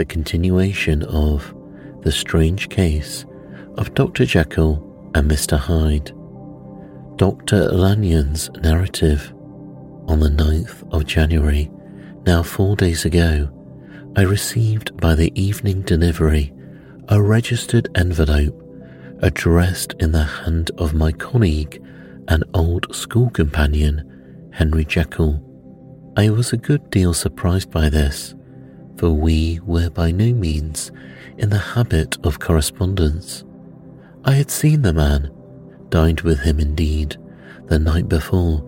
the continuation of The Strange Case of Dr. Jekyll and Mr. Hyde. Dr. Lanyon's narrative. On the 9th of January, now four days ago, I received by the evening delivery a registered envelope addressed in the hand of my colleague and old school companion, Henry Jekyll. I was a good deal surprised by this, for we were by no means in the habit of correspondence. I had seen the man, dined with him indeed, the night before,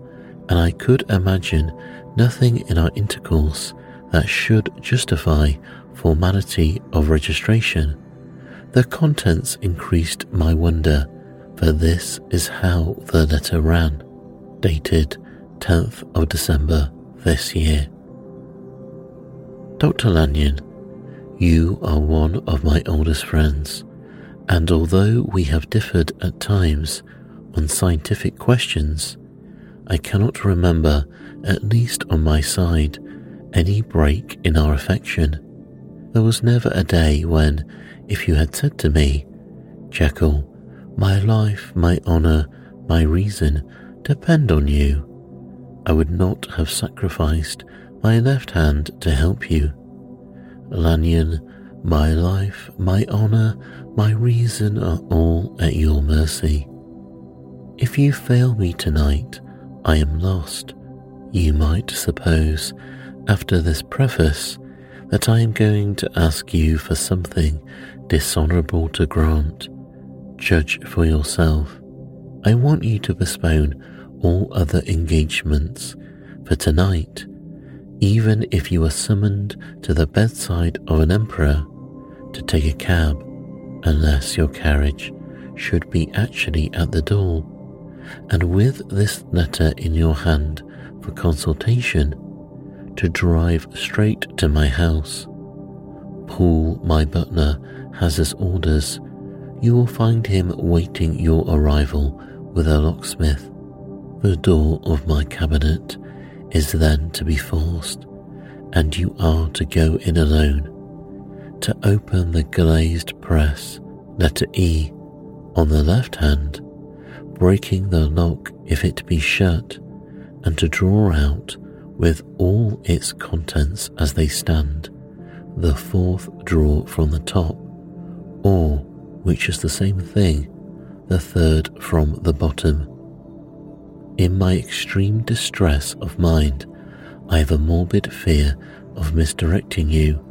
and I could imagine nothing in our intercourse that should justify formality of registration. The contents increased my wonder, for this is how the letter ran, dated 10th of December this year. Dr. Lanyon, you are one of my oldest friends, and although we have differed at times on scientific questions, I cannot remember, at least on my side, any break in our affection. There was never a day when, if you had said to me, Jekyll, my life, my honour, my reason depend on you, I would not have sacrificed my left hand to help you. Lanyon, my life, my honour, my reason are all at your mercy. If you fail me tonight, I am lost. You might suppose, after this preface, that I am going to ask you for something dishonourable to grant. Judge for yourself. I want you to postpone all other engagements for tonight, even if you are summoned to the bedside of an emperor to take a cab, unless your carriage should be actually at the door and with this letter in your hand for consultation, to drive straight to my house. Poole, my butler, has his orders. You will find him waiting your arrival with a locksmith. The door of my cabinet is then to be forced, and you are to go in alone. To open the glazed press, letter E, on the left hand, breaking the lock if it be shut, and to draw out with all its contents as they stand, the fourth drawer from the top, or, which is the same thing, the third from the bottom. In my extreme distress of mind, I have a morbid fear of misdirecting you,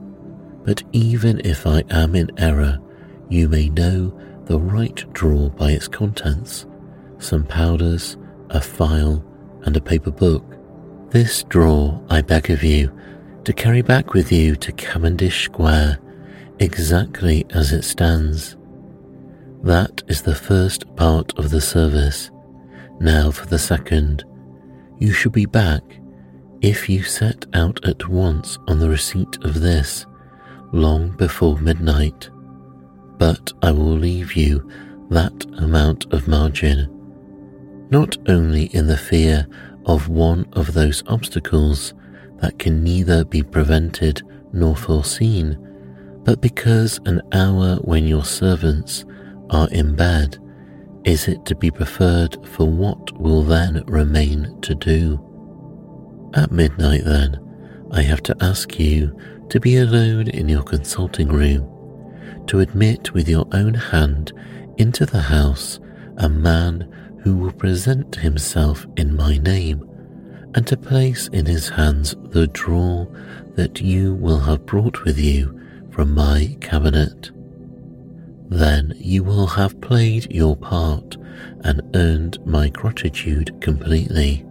but even if I am in error, you may know the right drawer by its contents some powders, a file, and a paper book. This drawer I beg of you to carry back with you to Cavendish Square exactly as it stands. That is the first part of the service. Now for the second. You shall be back if you set out at once on the receipt of this, long before midnight. But I will leave you that amount of margin not only in the fear of one of those obstacles that can neither be prevented nor foreseen, but because an hour when your servants are in bed is it to be preferred for what will then remain to do. At midnight, then, I have to ask you to be alone in your consulting room, to admit with your own hand into the house a man who will present himself in my name, and to place in his hands the drawer that you will have brought with you from my cabinet. Then you will have played your part and earned my gratitude completely.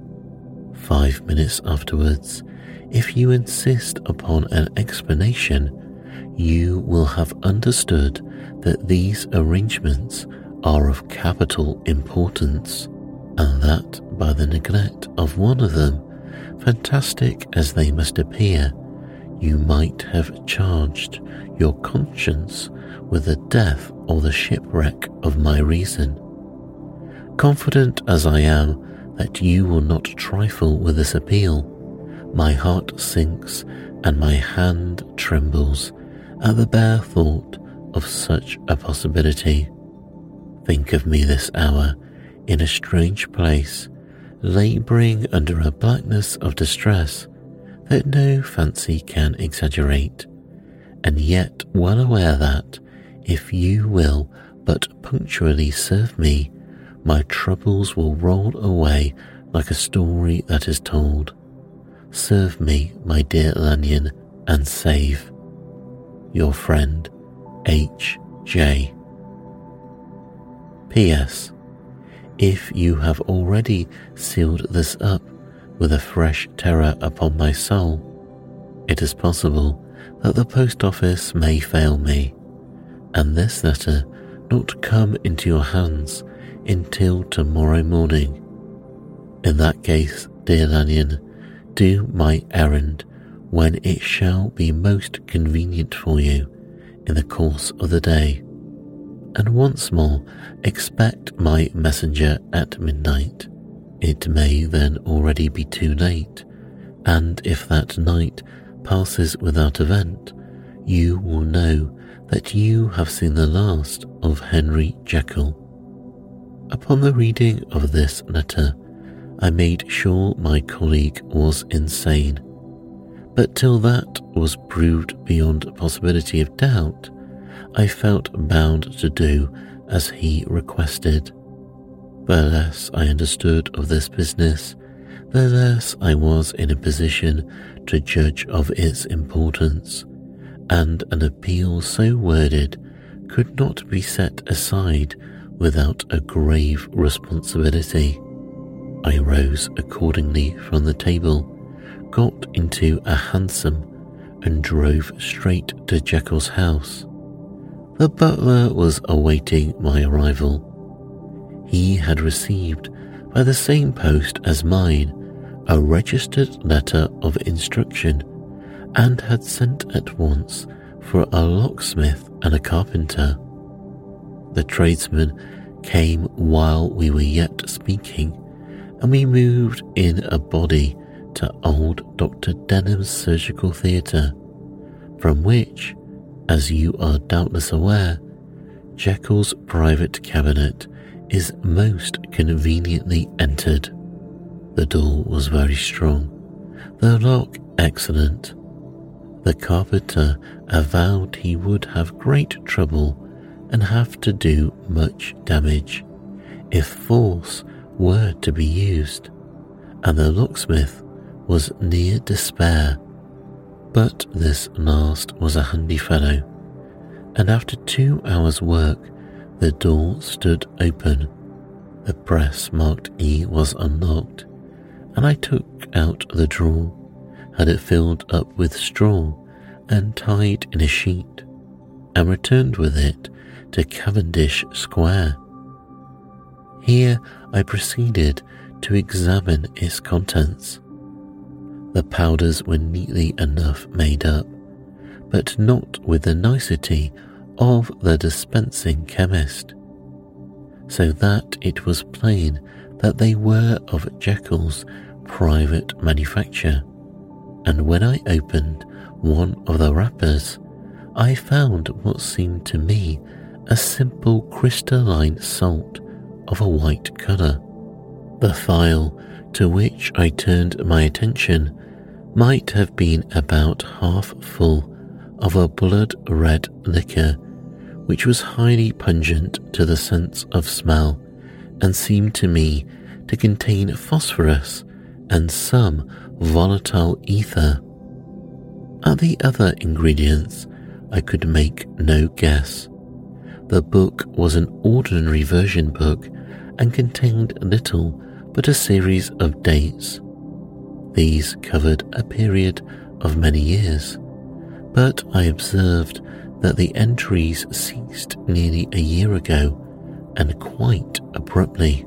Five minutes afterwards, if you insist upon an explanation, you will have understood that these arrangements are of capital importance, and that by the neglect of one of them, fantastic as they must appear, you might have charged your conscience with the death or the shipwreck of my reason. Confident as I am that you will not trifle with this appeal, my heart sinks and my hand trembles at the bare thought of such a possibility. Think of me this hour in a strange place, labouring under a blackness of distress that no fancy can exaggerate, and yet well aware that, if you will but punctually serve me, my troubles will roll away like a story that is told. Serve me, my dear Lanyon, and save. Your friend, H. J. P.S. If you have already sealed this up with a fresh terror upon my soul, it is possible that the post office may fail me, and this letter not come into your hands until tomorrow morning. In that case, dear Lanyon, do my errand when it shall be most convenient for you in the course of the day. And once more, expect my messenger at midnight. It may then already be too late, and if that night passes without event, you will know that you have seen the last of Henry Jekyll. Upon the reading of this letter, I made sure my colleague was insane. But till that was proved beyond possibility of doubt, I felt bound to do as he requested. The less I understood of this business, the less I was in a position to judge of its importance, and an appeal so worded could not be set aside without a grave responsibility. I rose accordingly from the table, got into a hansom, and drove straight to Jekyll's house. The butler was awaiting my arrival. He had received, by the same post as mine, a registered letter of instruction and had sent at once for a locksmith and a carpenter. The tradesmen came while we were yet speaking, and we moved in a body to old Dr. Denman's surgical theatre, from which, as you are doubtless aware, Jekyll's private cabinet is most conveniently entered. The door was very strong, the lock excellent. The carpenter avowed he would have great trouble and have to do much damage if force were to be used, and the locksmith was near despair. But this last was a handy fellow, and after two hours' work, the door stood open. The press marked E was unlocked, and I took out the drawer, had it filled up with straw and tied in a sheet, and returned with it to Cavendish Square. Here I proceeded to examine its contents. The powders were neatly enough made up, but not with the nicety of the dispensing chemist, so that it was plain that they were of Jekyll's private manufacture. And when I opened one of the wrappers, I found what seemed to me a simple crystalline salt of a white colour. The phial to which I turned my attention might have been about half full of a blood red liquor which was highly pungent to the sense of smell and seemed to me to contain phosphorus and some volatile ether. At the other ingredients, I could make no guess. The book was an ordinary version book and contained little but a series of dates. These covered a period of many years, but I observed that the entries ceased nearly a year ago and quite abruptly.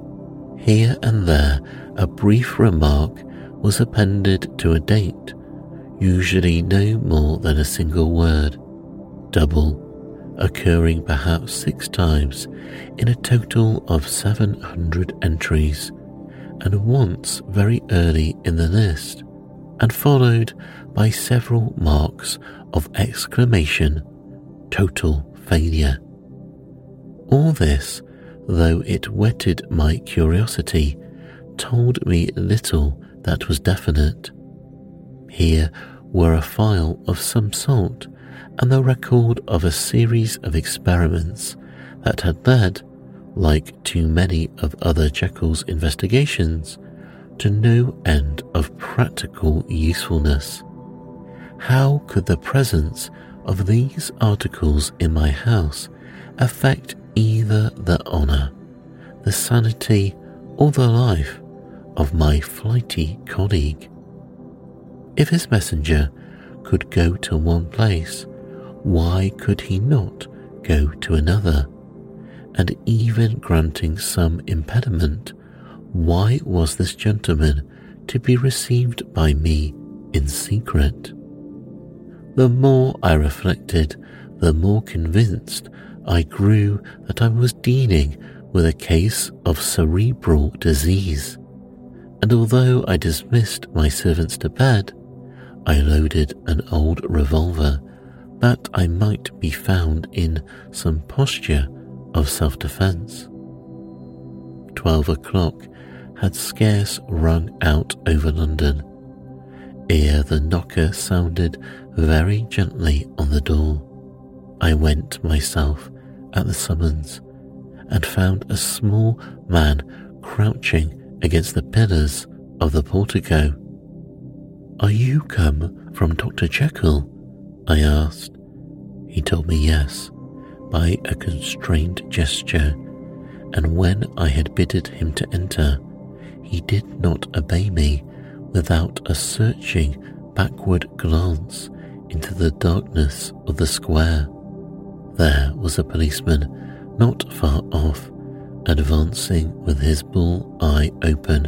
Here and there, a brief remark was appended to a date, usually no more than a single word, double occurring perhaps six times in a total of 700 entries, and once very early in the list, and followed by several marks of exclamation total failure. All this, though it whetted my curiosity, told me little that was definite. Here were a file of some sort and the record of a series of experiments that had led, like too many of other Jekyll's investigations, to no end of practical usefulness. How could the presence of these articles in my house affect either the honour, the sanity, or the life of my flighty colleague? If his messenger could go to one place, why could he not go to another? And even granting some impediment, why was this gentleman to be received by me in secret? The more I reflected, the more convinced I grew that I was dealing with a case of cerebral disease. And although I dismissed my servants to bed, I loaded an old revolver that I might be found in some posture of self defence. Twelve o'clock had scarce rung out over London ere the knocker sounded very gently on the door. I went myself at the summons and found a small man crouching against the pillars of the portico. Are you come from Dr. Jekyll? I asked. He told me yes, by a constrained gesture, and when I had bidden him to enter, he did not obey me without a searching backward glance into the darkness of the square. There was a policeman not far off, advancing with his bull eye open,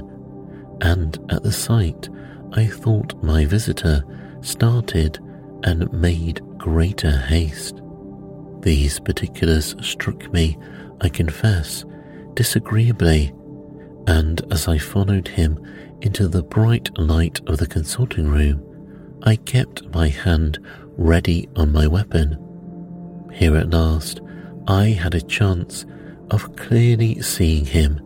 and at the sight I thought my visitor started and made greater haste. These particulars struck me, I confess, disagreeably, and as I followed him into the bright light of the consulting room, I kept my hand ready on my weapon. Here at last, I had a chance of clearly seeing him.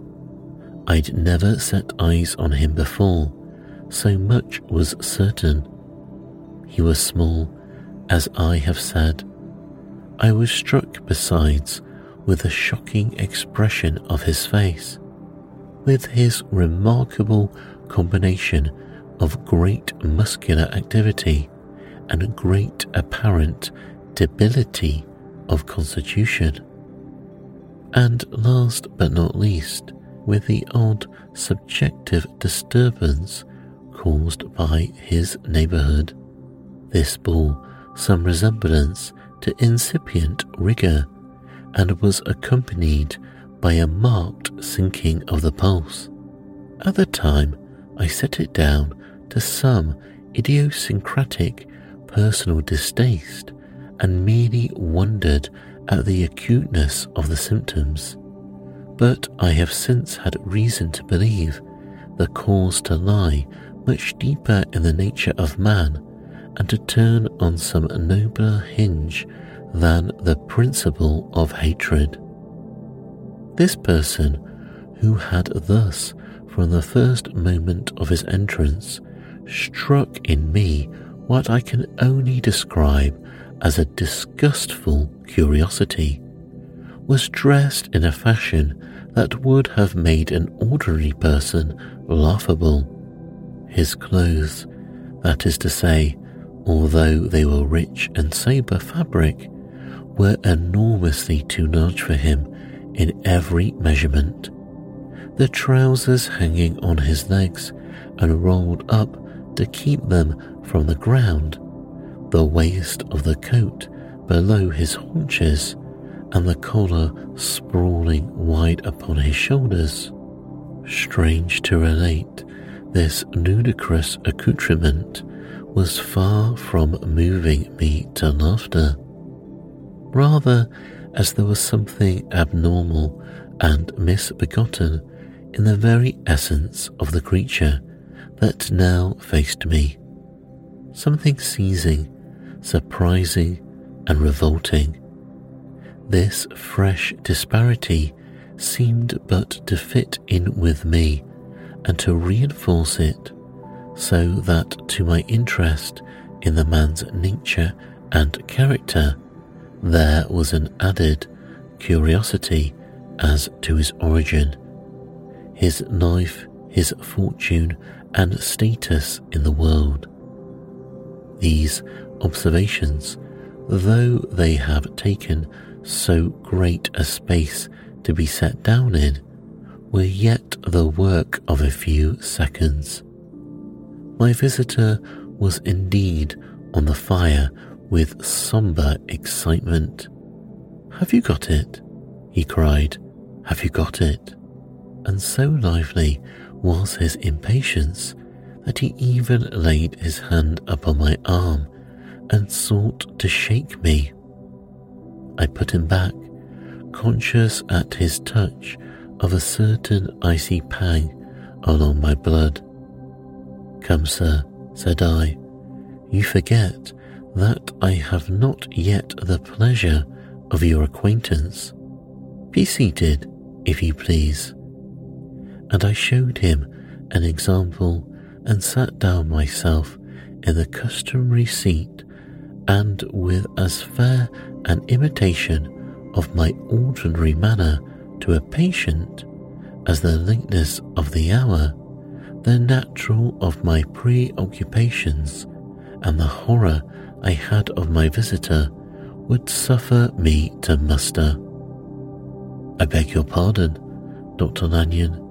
I'd never set eyes on him before, so much was certain. He was small, as I have said. I was struck, besides, with the shocking expression of his face, with his remarkable combination of great muscular activity and a great apparent debility of constitution. And last but not least, with the odd subjective disturbance caused by his neighbourhood. This bore some resemblance to incipient rigour and was accompanied by a marked sinking of the pulse. At the time, I set it down to some idiosyncratic personal distaste and merely wondered at the acuteness of the symptoms. But I have since had reason to believe the cause to lie much deeper in the nature of man and to turn on some nobler hinge than the principle of hatred. This person, who had thus from the first moment of his entrance, struck in me what I can only describe as a disgustful curiosity, was dressed in a fashion that would have made an ordinary person laughable. His clothes, that is to say, although they were rich and sabre fabric, were enormously too large for him in every measurement the trousers hanging on his legs and rolled up to keep them from the ground, the waist of the coat below his haunches, and the collar sprawling wide upon his shoulders. Strange to relate, this ludicrous accoutrement was far from moving me to laughter. Rather, as there was something abnormal and misbegotten in the very essence of the creature that now faced me. Something seizing, surprising, and revolting, This fresh disparity seemed but to fit in with me and to reinforce it, so that to my interest in the man's nature and character, there was an added curiosity as to his origin, his life, his fortune, and status in the world. These observations, though they have taken so great a space to be set down in, were yet the work of a few seconds. My visitor was indeed on the fire with sombre excitement. Have you got it? he cried. Have you got it? And so lively was his impatience that he even laid his hand upon my arm and sought to shake me. I put him back, conscious at his touch of a certain icy pang along my blood. Come, sir, said I, you forget that I have not yet the pleasure of your acquaintance. Be seated, if you please. And I showed him an example and sat down myself in the customary seat and with as fair an imitation of my ordinary manner to a patient as the lateness of the hour, the natural of my preoccupations, and the horror I had of my visitor would suffer me to muster. I beg your pardon, Dr. Lanyon,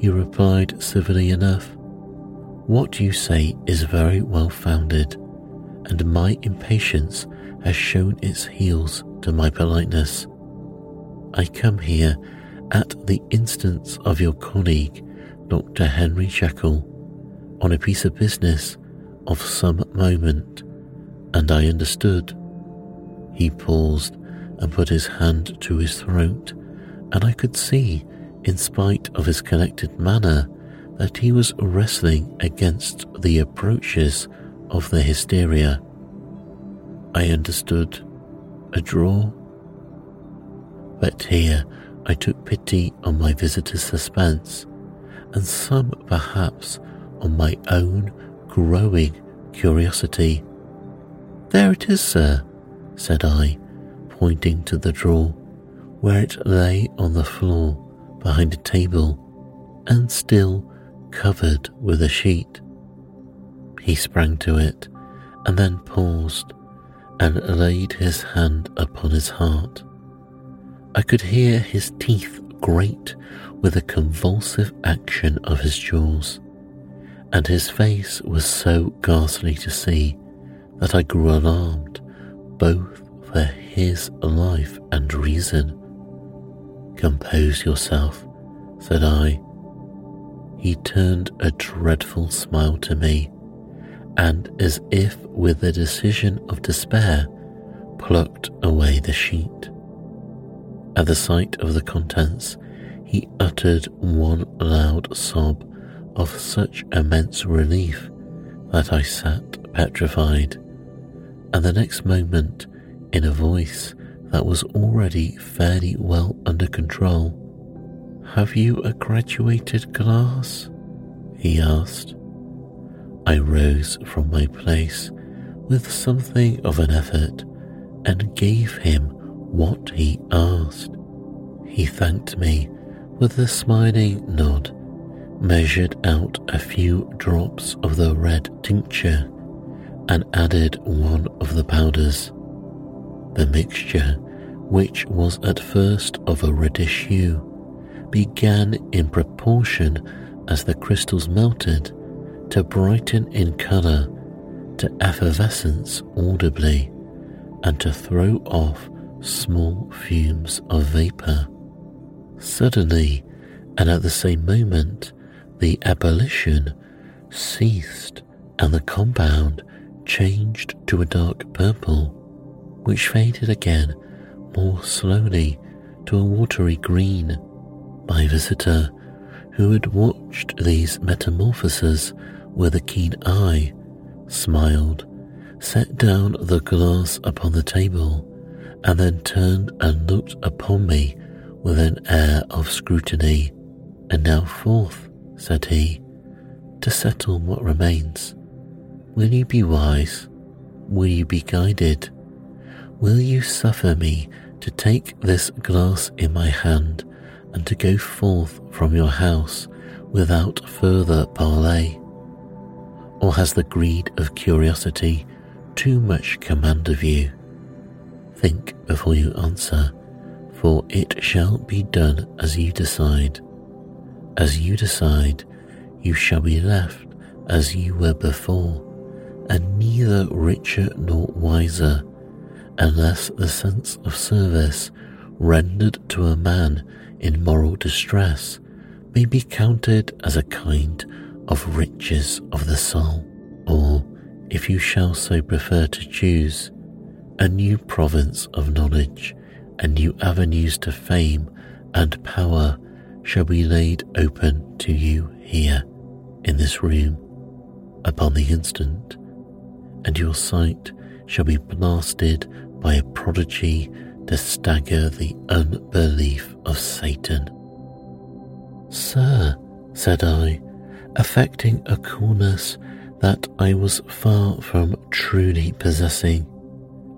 he replied civilly enough. What you say is very well founded, and my impatience has shown its heels to my politeness. I come here at the instance of your colleague, Dr. Henry Jekyll, on a piece of business of some moment, and I understood. He paused and put his hand to his throat, and I could see, in spite of his collected manner, that he was wrestling against the approaches of the hysteria. I understood. A drawer? But here I took pity on my visitor's suspense, and some perhaps on my own growing curiosity. There it is, sir, said I, pointing to the drawer, where it lay on the floor behind a table and still covered with a sheet. He sprang to it and then paused and laid his hand upon his heart. I could hear his teeth grate with a convulsive action of his jaws, and his face was so ghastly to see that I grew alarmed both for his life and reason. Compose yourself, said I. He turned a dreadful smile to me, and as if with the decision of despair, plucked away the sheet. At the sight of the contents, he uttered one loud sob of such immense relief that I sat petrified, and the next moment, in a voice that was already fairly well under control, Have you a graduated glass? he asked. I rose from my place with something of an effort and gave him what he asked. He thanked me with a smiling nod, measured out a few drops of the red tincture, and added one of the powders. The mixture, which was at first of a reddish hue, began in proportion as the crystals melted to brighten in colour, to effervescence audibly, and to throw off small fumes of vapour. Suddenly, and at the same moment, the ebullition ceased and the compound changed to a dark purple which faded again more slowly to a watery green. My visitor, who had watched these metamorphoses with a keen eye, smiled, set down the glass upon the table, and then turned and looked upon me with an air of scrutiny. And now forth, said he, to settle what remains. Will you be wise? Will you be guided? Will you suffer me to take this glass in my hand and to go forth from your house without further parley? Or has the greed of curiosity too much command of you? Think before you answer, for it shall be done as you decide. As you decide, you shall be left as you were before, and neither richer nor wiser, unless the sense of service rendered to a man in moral distress may be counted as a kind of riches of the soul, or, if you shall so prefer to choose, a new province of knowledge and new avenues to fame and power shall be laid open to you here in this room upon the instant, and your sight shall be blasted by a prodigy to stagger the unbelief of Satan. Sir, said I, affecting a coolness that I was far from truly possessing,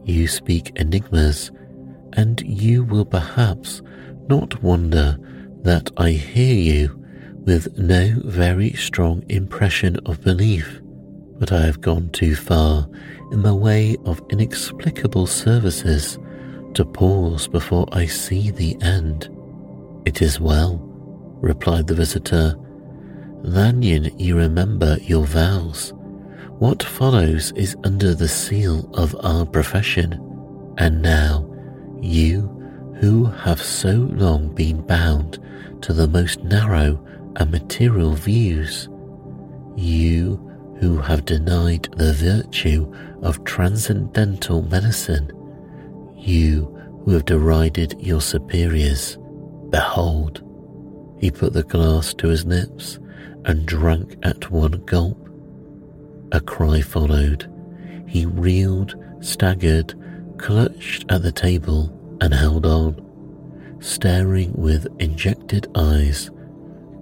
you speak enigmas, and you will perhaps not wonder that I hear you with no very strong impression of belief, but I have gone too far in the way of inexplicable services to pause before I see the end. It is well, replied the visitor. Lanyon, you remember your vows. What follows is under the seal of our profession, and now you, who have so long been bound to the most narrow and material views, you who have denied the virtue of transcendental medicine, you who have derided your superiors, behold, he put the glass to his lips and drank at one gulp. A cry followed. He reeled, staggered, clutched at the table, and held on, staring with injected eyes,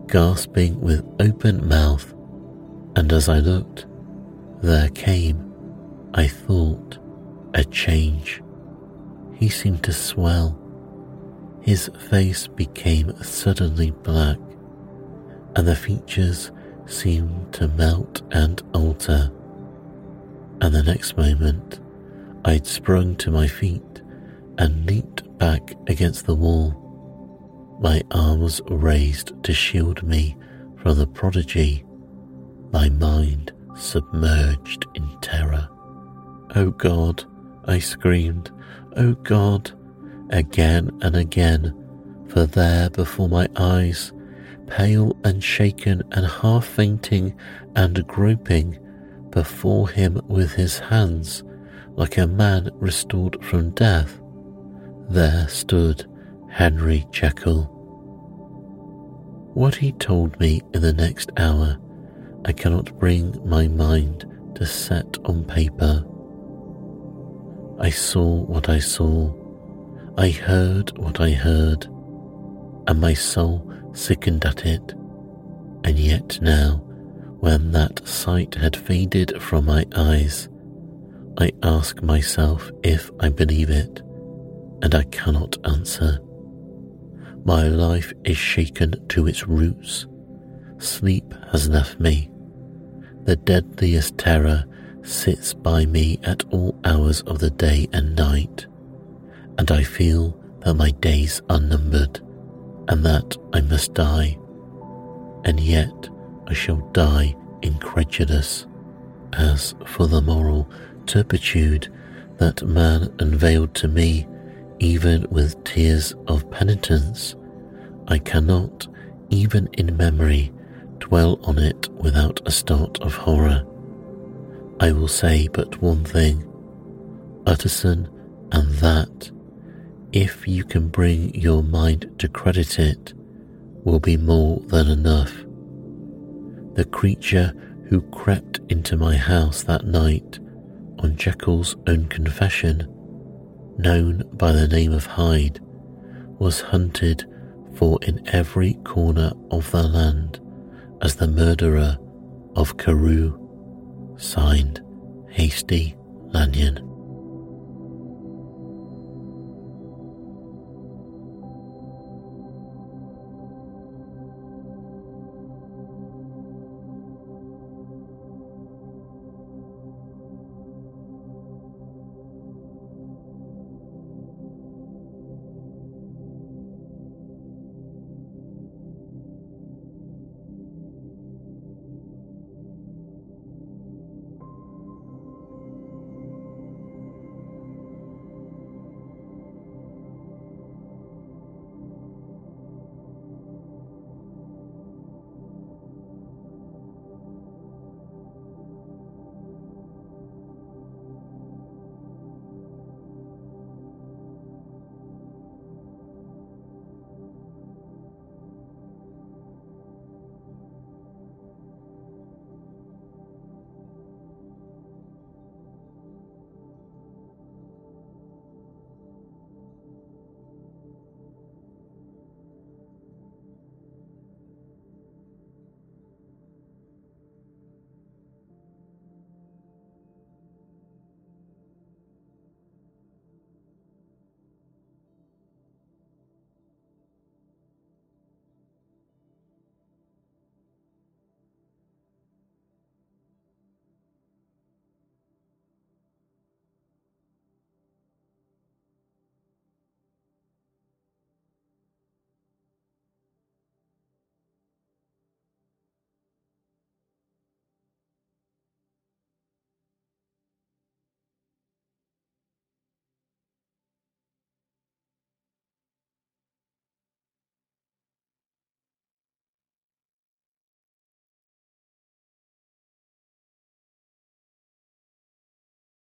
gasping with open mouth. And as I looked, there came, I thought, a change. He seemed to swell. His face became suddenly black, and the features seemed to melt and alter, and the next moment I'd sprung to my feet and leaped back against the wall, my arms raised to shield me from the prodigy, my mind submerged in terror. Oh God, I screamed, oh God, again and again, for there before my eyes pale and shaken and half fainting and groping before him with his hands like a man restored from death, there stood Henry Jekyll. What he told me in the next hour, I cannot bring my mind to set on paper. I saw what I saw, I heard what I heard, and my soul sickened at it. And yet now, when that sight had faded from my eyes, I ask myself if I believe it, and I cannot answer. My life is shaken to its roots. Sleep has left me. The deadliest terror sits by me at all hours of the day and night, and I feel that my days are numbered and that I must die, and yet I shall die incredulous. As for the moral turpitude that man unveiled to me, even with tears of penitence, I cannot, even in memory, dwell on it without a start of horror. I will say but one thing, Utterson, and that if you can bring your mind to credit it, will be more than enough. The creature who crept into my house that night, on Jekyll's own confession, known by the name of Hyde, was hunted for in every corner of the land as the murderer of Carew, signed Hastie Lanyon.